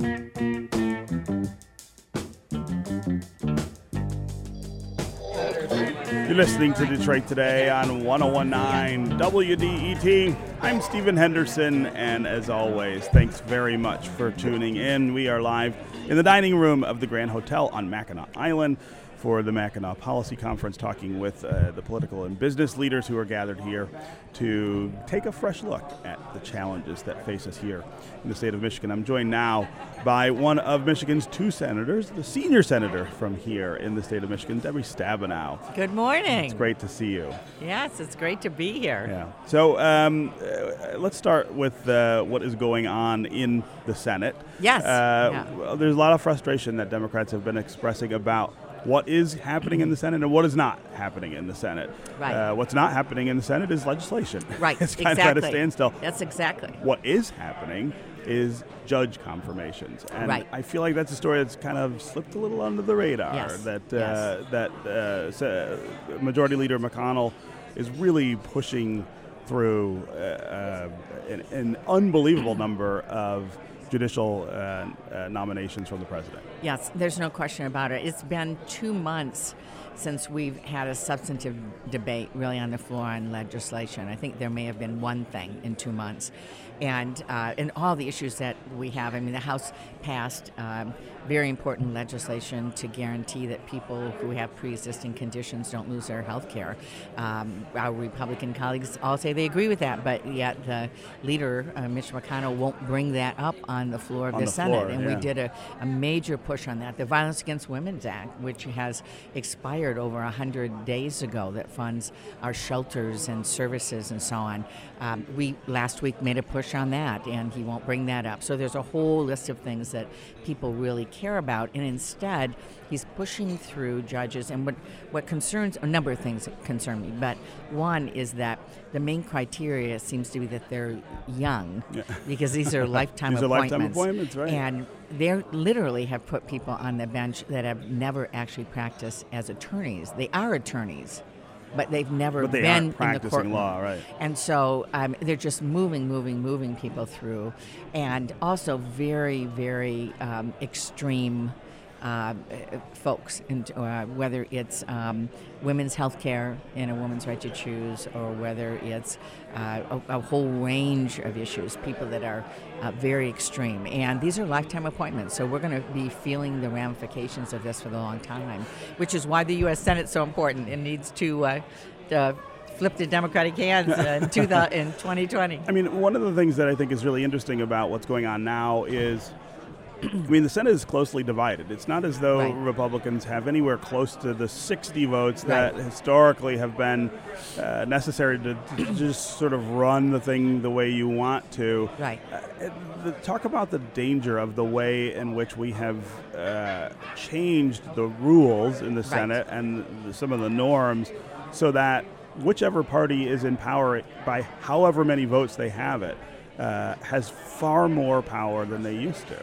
You're listening to Detroit Today on 1019 WDET. I'm Stephen Henderson, and as always, thanks very much for tuning in. We are live in the dining room of the Grand Hotel on Mackinac Island for the Mackinac Policy Conference, talking with uh, the political and business leaders who are gathered here to take a fresh look at the challenges that face us here in the state of Michigan. I'm joined now by one of Michigan's two senators, the senior senator from here in the state of Michigan, Debbie Stabenow. Good morning. It's great to see you. Yes, it's great to be here. Yeah. So um, uh, let's start with uh, what is going on in the Senate. Yes. Uh, Yeah. There's a lot of frustration that Democrats have been expressing about what is happening in the Senate and what is not happening in the Senate. Right. Uh, what's not happening in the Senate is legislation. Right. it's kind exactly. of at a standstill. That's exactly. What is happening is judge confirmations, and Right. I feel like that's a story that's kind of slipped a little under the radar. Yes. That uh, Yes. that uh, Majority Leader McConnell is really pushing through uh, uh, an, an unbelievable number of judicial uh, uh, nominations from the president. Yes, there's no question about it. It's been two months since we've had a substantive debate really on the floor on legislation. I think there may have been one thing in two months. And, uh, and all the issues that we have. I mean, the House passed um, very important legislation to guarantee that people who have pre existing conditions don't lose their health care. Um, our Republican colleagues all say they agree with that, but yet the leader, uh, Mitch McConnell, won't bring that up on the floor of On the, the Senate. and yeah. we did a, a major push on that. The Violence Against Women's Act, which has expired over 100 days ago, that funds our shelters and services and so on. Um, we last week made a push on that, and he won't bring that up. So there's a whole list of things that people really care about, and instead, he's pushing through judges. And what, what concerns, a number of things concern me, but one is that the main criteria seems to be that they're young, Yeah. because these are lifetime These are appointments. lifetime appointments, right. And they literally have put people on the bench that have never actually practiced as attorneys. They are attorneys, but they've never But they been in the court law, right. And so um, they're just moving, moving, moving people through, and also very, very um, extreme. Uh, folks, and uh, whether it's um, women's health care and a woman's right to choose, or whether it's uh, a, a whole range of issues, people that are uh, very extreme. And these are lifetime appointments, so we're going to be feeling the ramifications of this for the long time, which is why the U.S. Senate's so important. It needs to. Uh, to flip the Democratic hands uh, in 2020. I mean, one of the things that I think is really interesting about what's going on now is, I mean, the Senate is closely divided. It's not as though Right. Republicans have anywhere close to the 60 votes Right. that historically have been uh, necessary to, to just sort of run the thing the way you want to. Right. Uh, the, talk about the danger of the way in which we have uh, changed the rules in the Senate and the, some of the norms so that whichever party is in power by however many votes they have it uh, has far more power than they used to.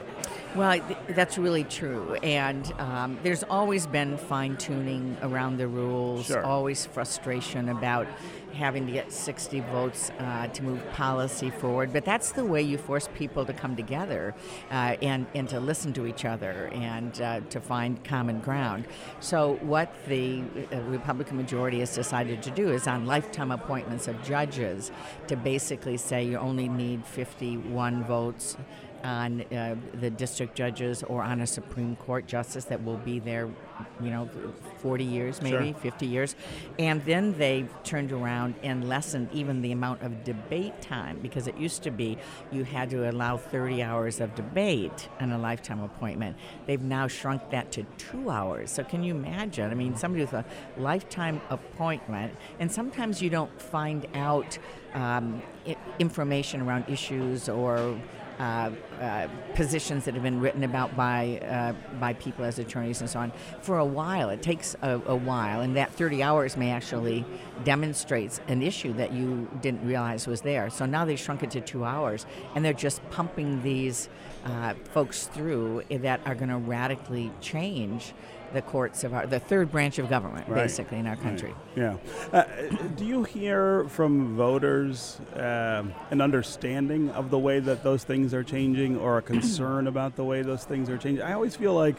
Well, th- that's really true. And um, there's always been fine tuning around the rules, Sure. always frustration about having to get 60 votes uh, to move policy forward. But that's the way you force people to come together uh, and, and to listen to each other and uh, to find common ground. So, what the uh, Republican majority has decided to do is on lifetime appointments of judges to basically say you only need 51 votes on uh, the district judges or on a Supreme Court justice that will be there, you know, 40 years, maybe Sure. 50 years. And then they turned around and lessened even the amount of debate time because it used to be you had to allow 30 hours of debate on a lifetime appointment. They've now shrunk that to two hours. So can you imagine? I mean, somebody with a lifetime appointment, and sometimes you don't find out um, information around issues or uh, uh, positions that have been written about by uh, by people as attorneys and so on for a while. It takes a, a while, and that 30 hours may actually demonstrates an issue that you didn't realize was there. So now they've shrunk it to two hours, and they're just pumping these uh, folks through that are going to radically change the courts of our, the third branch of government, Right. basically, in our country. Yeah. Uh, do you hear from voters um an understanding of the way that those things are changing or a concern about the way those things are changing? I always feel like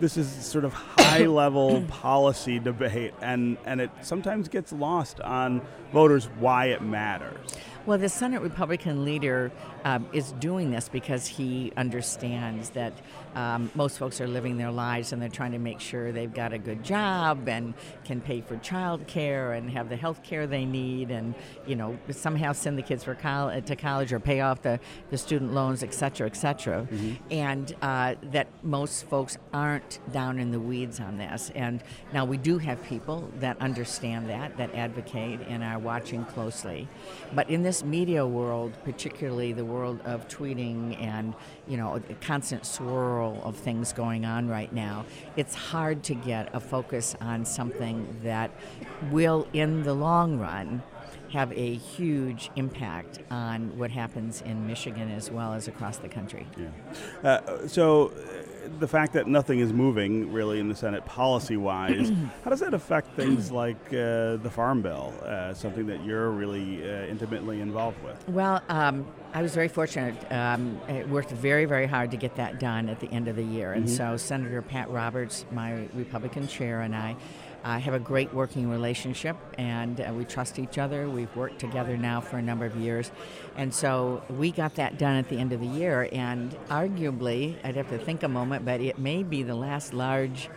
this is sort of high level policy debate and, and it sometimes gets lost on voters why it matters. Well, the Senate Republican leader um, is doing this because he understands that um, most folks are living their lives and they're trying to make sure they've got a good job and can pay for child care and have the health care they need and, you know, somehow send the kids for col- to college or pay off the, the student loans, et cetera, et cetera. And uh, that most folks aren't down in the weeds on this. And now we do have people that understand that, that advocate and are watching closely. But in this media world, particularly the world of tweeting and you know a constant swirl of things going on right now, it's hard to get a focus on something that will, in the long run, have a huge impact on what happens in Michigan as well as across the country. Yeah. Uh, so, the fact that nothing is moving really in the Senate policy wise, how does that affect things like uh, the Farm Bill, uh, something that you're really uh, intimately involved with? Well, um, I was very fortunate. Um, I worked very, very hard to get that done at the end of the year. And so Senator Pat Roberts, my Republican chair, and I uh, have a great working relationship, and uh, we trust each other. We've worked together now for a number of years. And so we got that done at the end of the year. And arguably, I'd have to think a moment, but it may be the last large.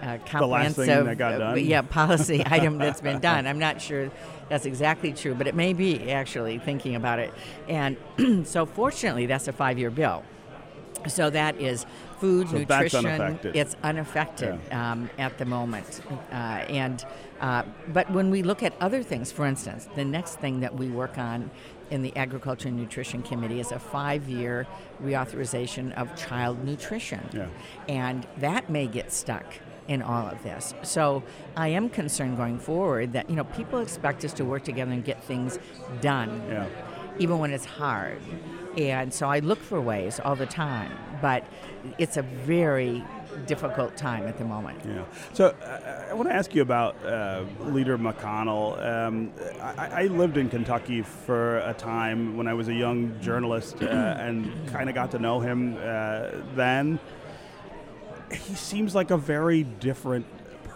Uh, The last thing comprehensive, that got uh, yeah, policy item that's been done. I'm not sure that's exactly true, but it may be actually thinking about it. And so, fortunately, that's a five year bill. So that is food, So nutrition. unaffected. It's unaffected um, at the moment. Uh, and uh, but when we look at other things, for instance, the next thing that we work on in the Agriculture and Nutrition Committee is a five-year reauthorization of child nutrition, Yeah. and that may get stuck in all of this. So I am concerned going forward that you know people expect us to work together and get things done Yeah. Even when it's hard. And so I look for ways all the time, but it's a very difficult time at the moment. Yeah. So uh, I want to ask you about uh, Leader McConnell. Um, I, I lived in Kentucky for a time when I was a young journalist uh, and kind of got to know him uh, then. He seems like a very different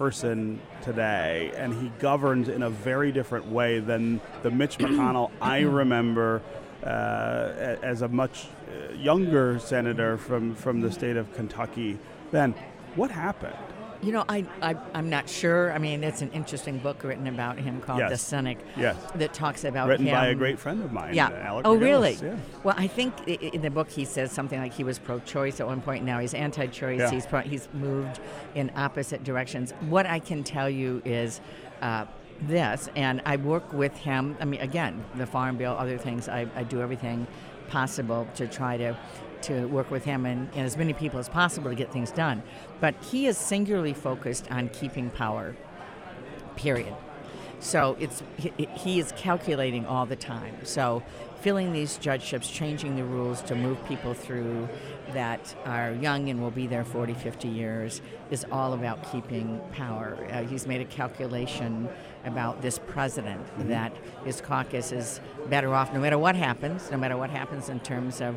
person today, and he governs in a very different way than the Mitch McConnell I remember uh, as a much uh, younger senator from, from the state of Kentucky. Then, what happened? You know, I, I, I'm not sure. I mean, it's an interesting book written about him called Yes. The Cynic Yes. that talks about written him. by a great friend of mine. Yeah. Alec oh, really? Yeah. Well, I think in the book he says something like he was pro-choice at one point. Now he's anti-choice. Yeah. He's pro- he's moved in opposite directions. What I can tell you is. Uh, this and I work with him. I mean, again, the farm bill, other things. I, I do everything possible to try to to work with him and, and as many people as possible to get things done. But he is singularly focused on keeping power period. So it's he, he is calculating all the time. So filling these judgeships, changing the rules to move people through that are young and will be there 40, 50 years is all about keeping power. Uh, he's made a calculation about this president that his caucus is better off no matter what happens, no matter what happens in terms of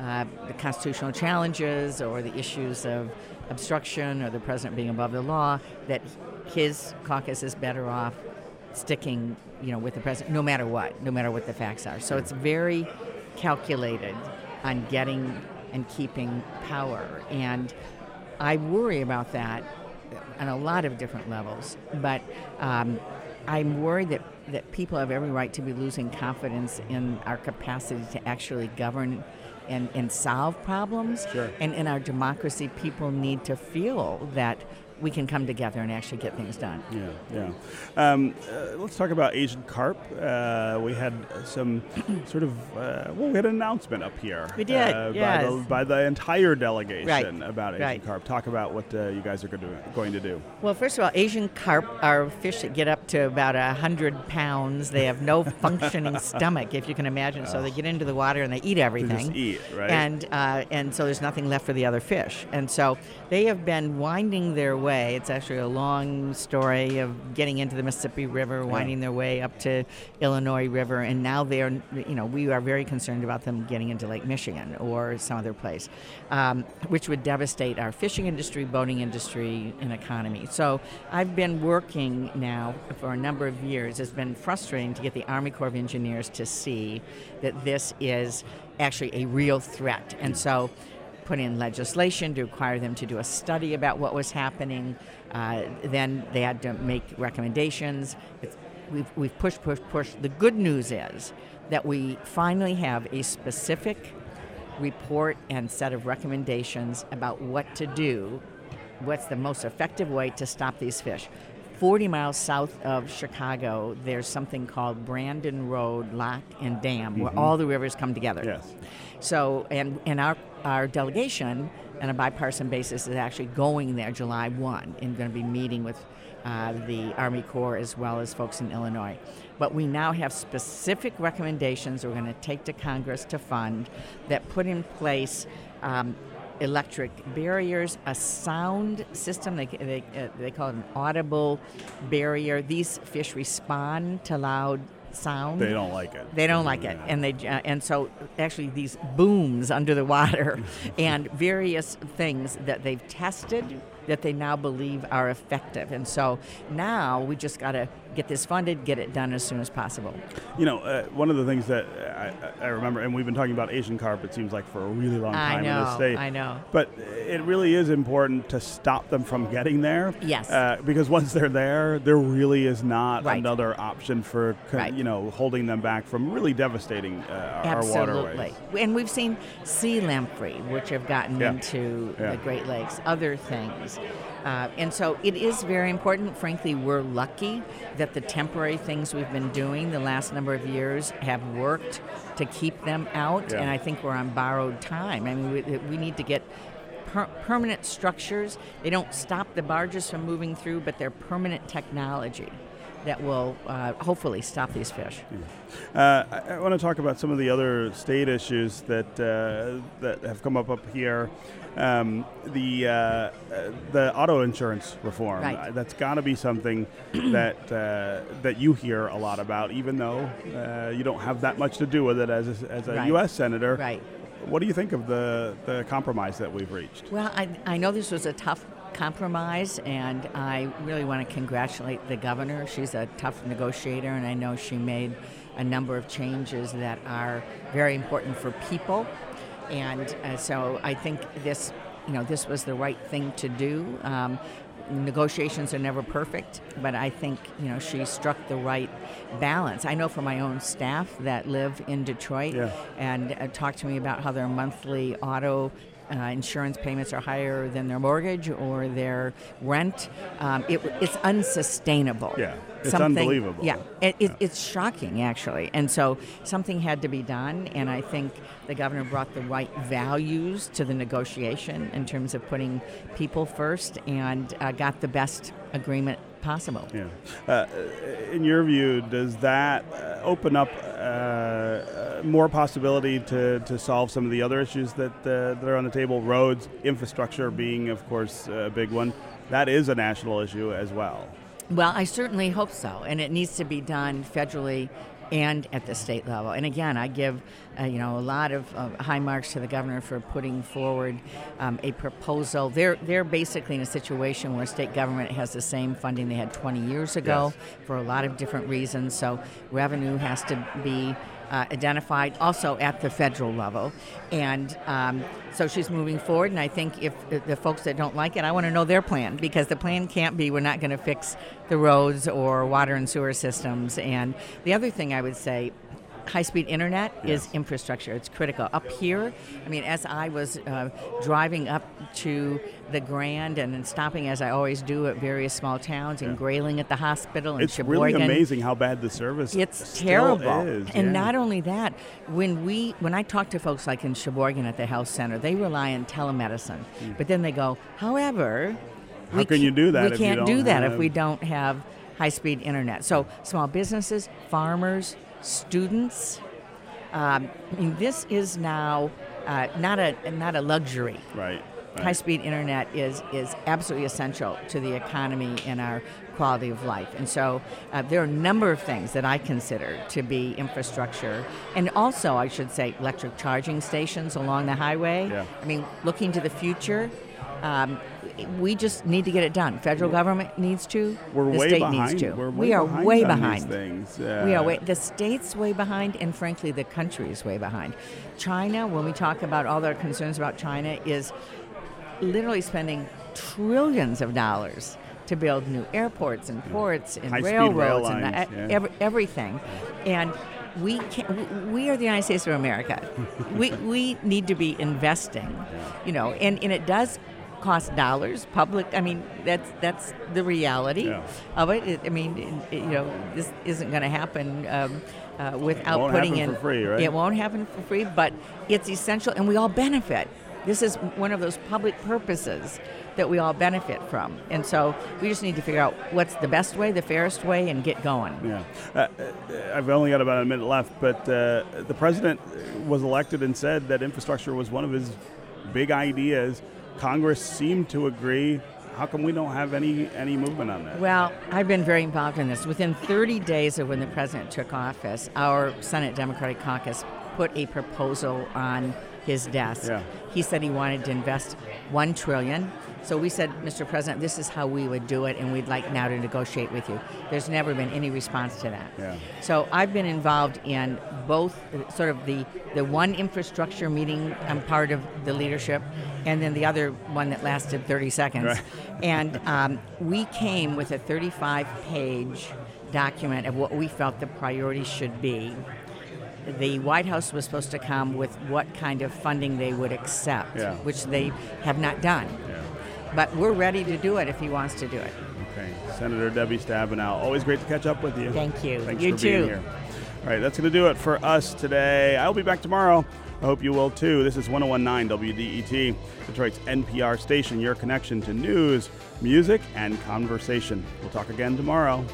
uh, the constitutional challenges or the issues of obstruction or the president being above the law, that his caucus is better off sticking, you know, with the president, no matter what, no matter what the facts are. So it's very calculated on getting and keeping power, and I worry about that on a lot of different levels. But um, I'm worried that that people have every right to be losing confidence in our capacity to actually govern. And, and solve problems. Sure. And in our democracy, people need to feel that we can come together and actually get things done. Yeah, yeah. Um, uh, let's talk about Asian carp. Uh, we had some sort of uh, well, we had an announcement up here. We did, uh, by, the, yes. by the entire delegation Right, about Asian right. carp. Talk about what uh, you guys are going to, do. Well, first of all, Asian carp are fish that get up to about a hundred pounds. They have no functioning stomach, if you can imagine. So they get into the water and they eat They everything. just eat, right? And uh, and so there's nothing left for the other fish. And so they have been winding their way way. It's actually a long story of getting into the Mississippi River, winding their way up to Illinois River, and now they are, you know, we are very concerned about them getting into Lake Michigan or some other place, um, which would devastate our fishing industry, boating industry, and economy. So I've been working now for a number of years. It's been frustrating to get the Army Corps of Engineers to see that this is actually a real threat, and so put in legislation to require them to do a study about what was happening. Uh, then they had to make recommendations. We've, we've pushed, pushed, pushed. The good news is that we finally have a specific report and set of recommendations about what to do, what's the most effective way to stop these fish. 40 miles south of Chicago, there's something called Brandon Road Lock and Dam, where all the rivers come together. Yes. So, and, and our, our delegation on a bipartisan basis is actually going there July 1 and going to be meeting with uh, the Army Corps as well as folks in Illinois. But we now have specific recommendations we're going to take to Congress to fund that put in place um, electric barriers, a sound system. They, they, uh, they call it an audible barrier. These fish respond to loud sound. They don't like it. They don't like it, and they uh, and so actually these booms under the water, and various things that they've tested that they now believe are effective. And so now we just got to get this funded, get it done as soon as possible. You know, uh, one of the things that I, I, remember, and we've been talking about Asian carp, it seems like for a really long time know, in the state. I know. But it really is important to stop them from getting there. Yes. Uh, because once they're there, there really is not Right. another option for, Right. you know, holding them back from really devastating uh, our Absolutely. waterways. And we've seen sea lamprey, which have gotten Yeah. into Yeah. the Great Lakes, other things. Uh, and so it is very important. Frankly, we're lucky that the temporary things we've been doing the last number of years have worked to keep them out. Yeah. And I think we're on borrowed time. I mean, we, we need to get per- permanent structures. They don't stop the barges from moving through, but they're permanent technology that will uh, hopefully stop these fish. Uh, I, I want to talk about some of the other state issues that uh, that have come up up here. Um, the uh, uh, the auto insurance reform. Right. Uh, that's got to be something that uh, that you hear a lot about, even though uh, you don't have that much to do with it as a, as a Right. U.S. senator. Right. What do you think of the the compromise that we've reached? Well, I, I know this was a tough compromise, and I really want to congratulate the governor. She's a tough negotiator, and I know she made a number of changes that are very important for people. And uh, so I think this, you know, this was the right thing to do. Um, negotiations are never perfect, but I think you know she struck the right balance. I know from my own staff that live in Detroit Yeah. and uh, talk to me about how their monthly auto uh, insurance payments are higher than their mortgage or their rent. Um, it, it's unsustainable. Yeah, it's Something- unbelievable. Yeah, it, it, Yeah. it's shocking actually. And so something had to be done, and I think the governor brought the right values to the negotiation in terms of putting people first and uh, got the best agreement possible. Yeah. Uh, in your view, does that uh, open up uh, uh, more possibility to, to solve some of the other issues that, uh, that are on the table? Roads, infrastructure being, of course, a big one. That is a national issue as well. Well, I certainly hope so, and it needs to be done federally and at the state level. And again, I give uh, you know a lot of uh, high marks to the governor for putting forward um, a proposal. They're they're basically in a situation where state government has the same funding they had 20 years ago for a lot of different reasons. So revenue has to be uh, identified also at the federal level. And um, so she's moving forward. And I think if the- the folks that don't like it, I want to know their plan because the plan can't be we're not going to fix the roads or water and sewer systems. And the other thing I would say, high speed internet is infrastructure. It's critical. Up here, I mean, as I was uh, driving up to the Grand and then stopping, as I always do, at various small towns, and Yeah. Grayling at the hospital, in It's Cheboygan. really amazing how bad the service It's terrible. is, And yeah. not only that, when we when I talk to folks like in Cheboygan at the health center, they rely on telemedicine. But then they go, however, How we can you do that We can't do that if we don't have high speed internet. So small businesses, farmers, students. Um, I mean, this is now uh, not a not a luxury. Right. Right. High-speed internet is is absolutely essential to the economy and our quality of life. And so uh, there are a number of things that I consider to be infrastructure, and also I should say electric charging stations along the highway. Yeah. I mean, looking to the future. Um, we just need to get it done. Federal government needs to. We're the way state behind. needs to. We're way we are behind way behind. things. We are way. The state's way behind, and frankly, the country is way behind. China, when we talk about all their concerns about China, is literally spending trillions of dollars to build new airports and ports and High-speed railroads rail and lines, yeah. ev- everything, and. We, can, we- we are the United States of America. we, we need to be investing, you know, and, and it does cost dollars. Public, I mean, that's that's the reality Yeah. of it. It- I mean, it- you know, this isn't going to happen um, uh, without won't putting happen in. for free, right? It won't happen for free, but it's essential, and we all benefit. This is one of those public purposes that we all benefit from, and so we just need to figure out what's the best way, the fairest way, and get going. Yeah. Uh, uh, I've only got about a minute left, but uh, the president was elected and said that infrastructure was one of his big ideas. Congress seemed to agree. How come we don't have any any movement on that? Well, I've been very involved in this. Within 30 days of when the president took office, our Senate Democratic Caucus put a proposal on his desk. Yeah. He said he wanted to invest 1 trillion. So we said, Mr. President, this is how we would do it and we'd like now to negotiate with you. There's never been any response to that. Yeah. So I've been involved in both sort of the, the one infrastructure meeting, I'm part of the leadership, and then the other one that lasted 30 seconds. Right. And um, we came with a 35 page document of what we felt the priorities should be. The White House was supposed to come with what kind of funding they would accept, Yeah. which they have not done. Yeah. But we're ready to do it if he wants to do it. Okay. Senator Debbie Stabenow, always great to catch up with you. Thank you. Thanks You for being here. All right, that's going to do it for us today. I'll be back tomorrow. I hope you will too. This is 1019 WDET, Detroit's NPR station, your connection to news, music, and conversation. We'll talk again tomorrow.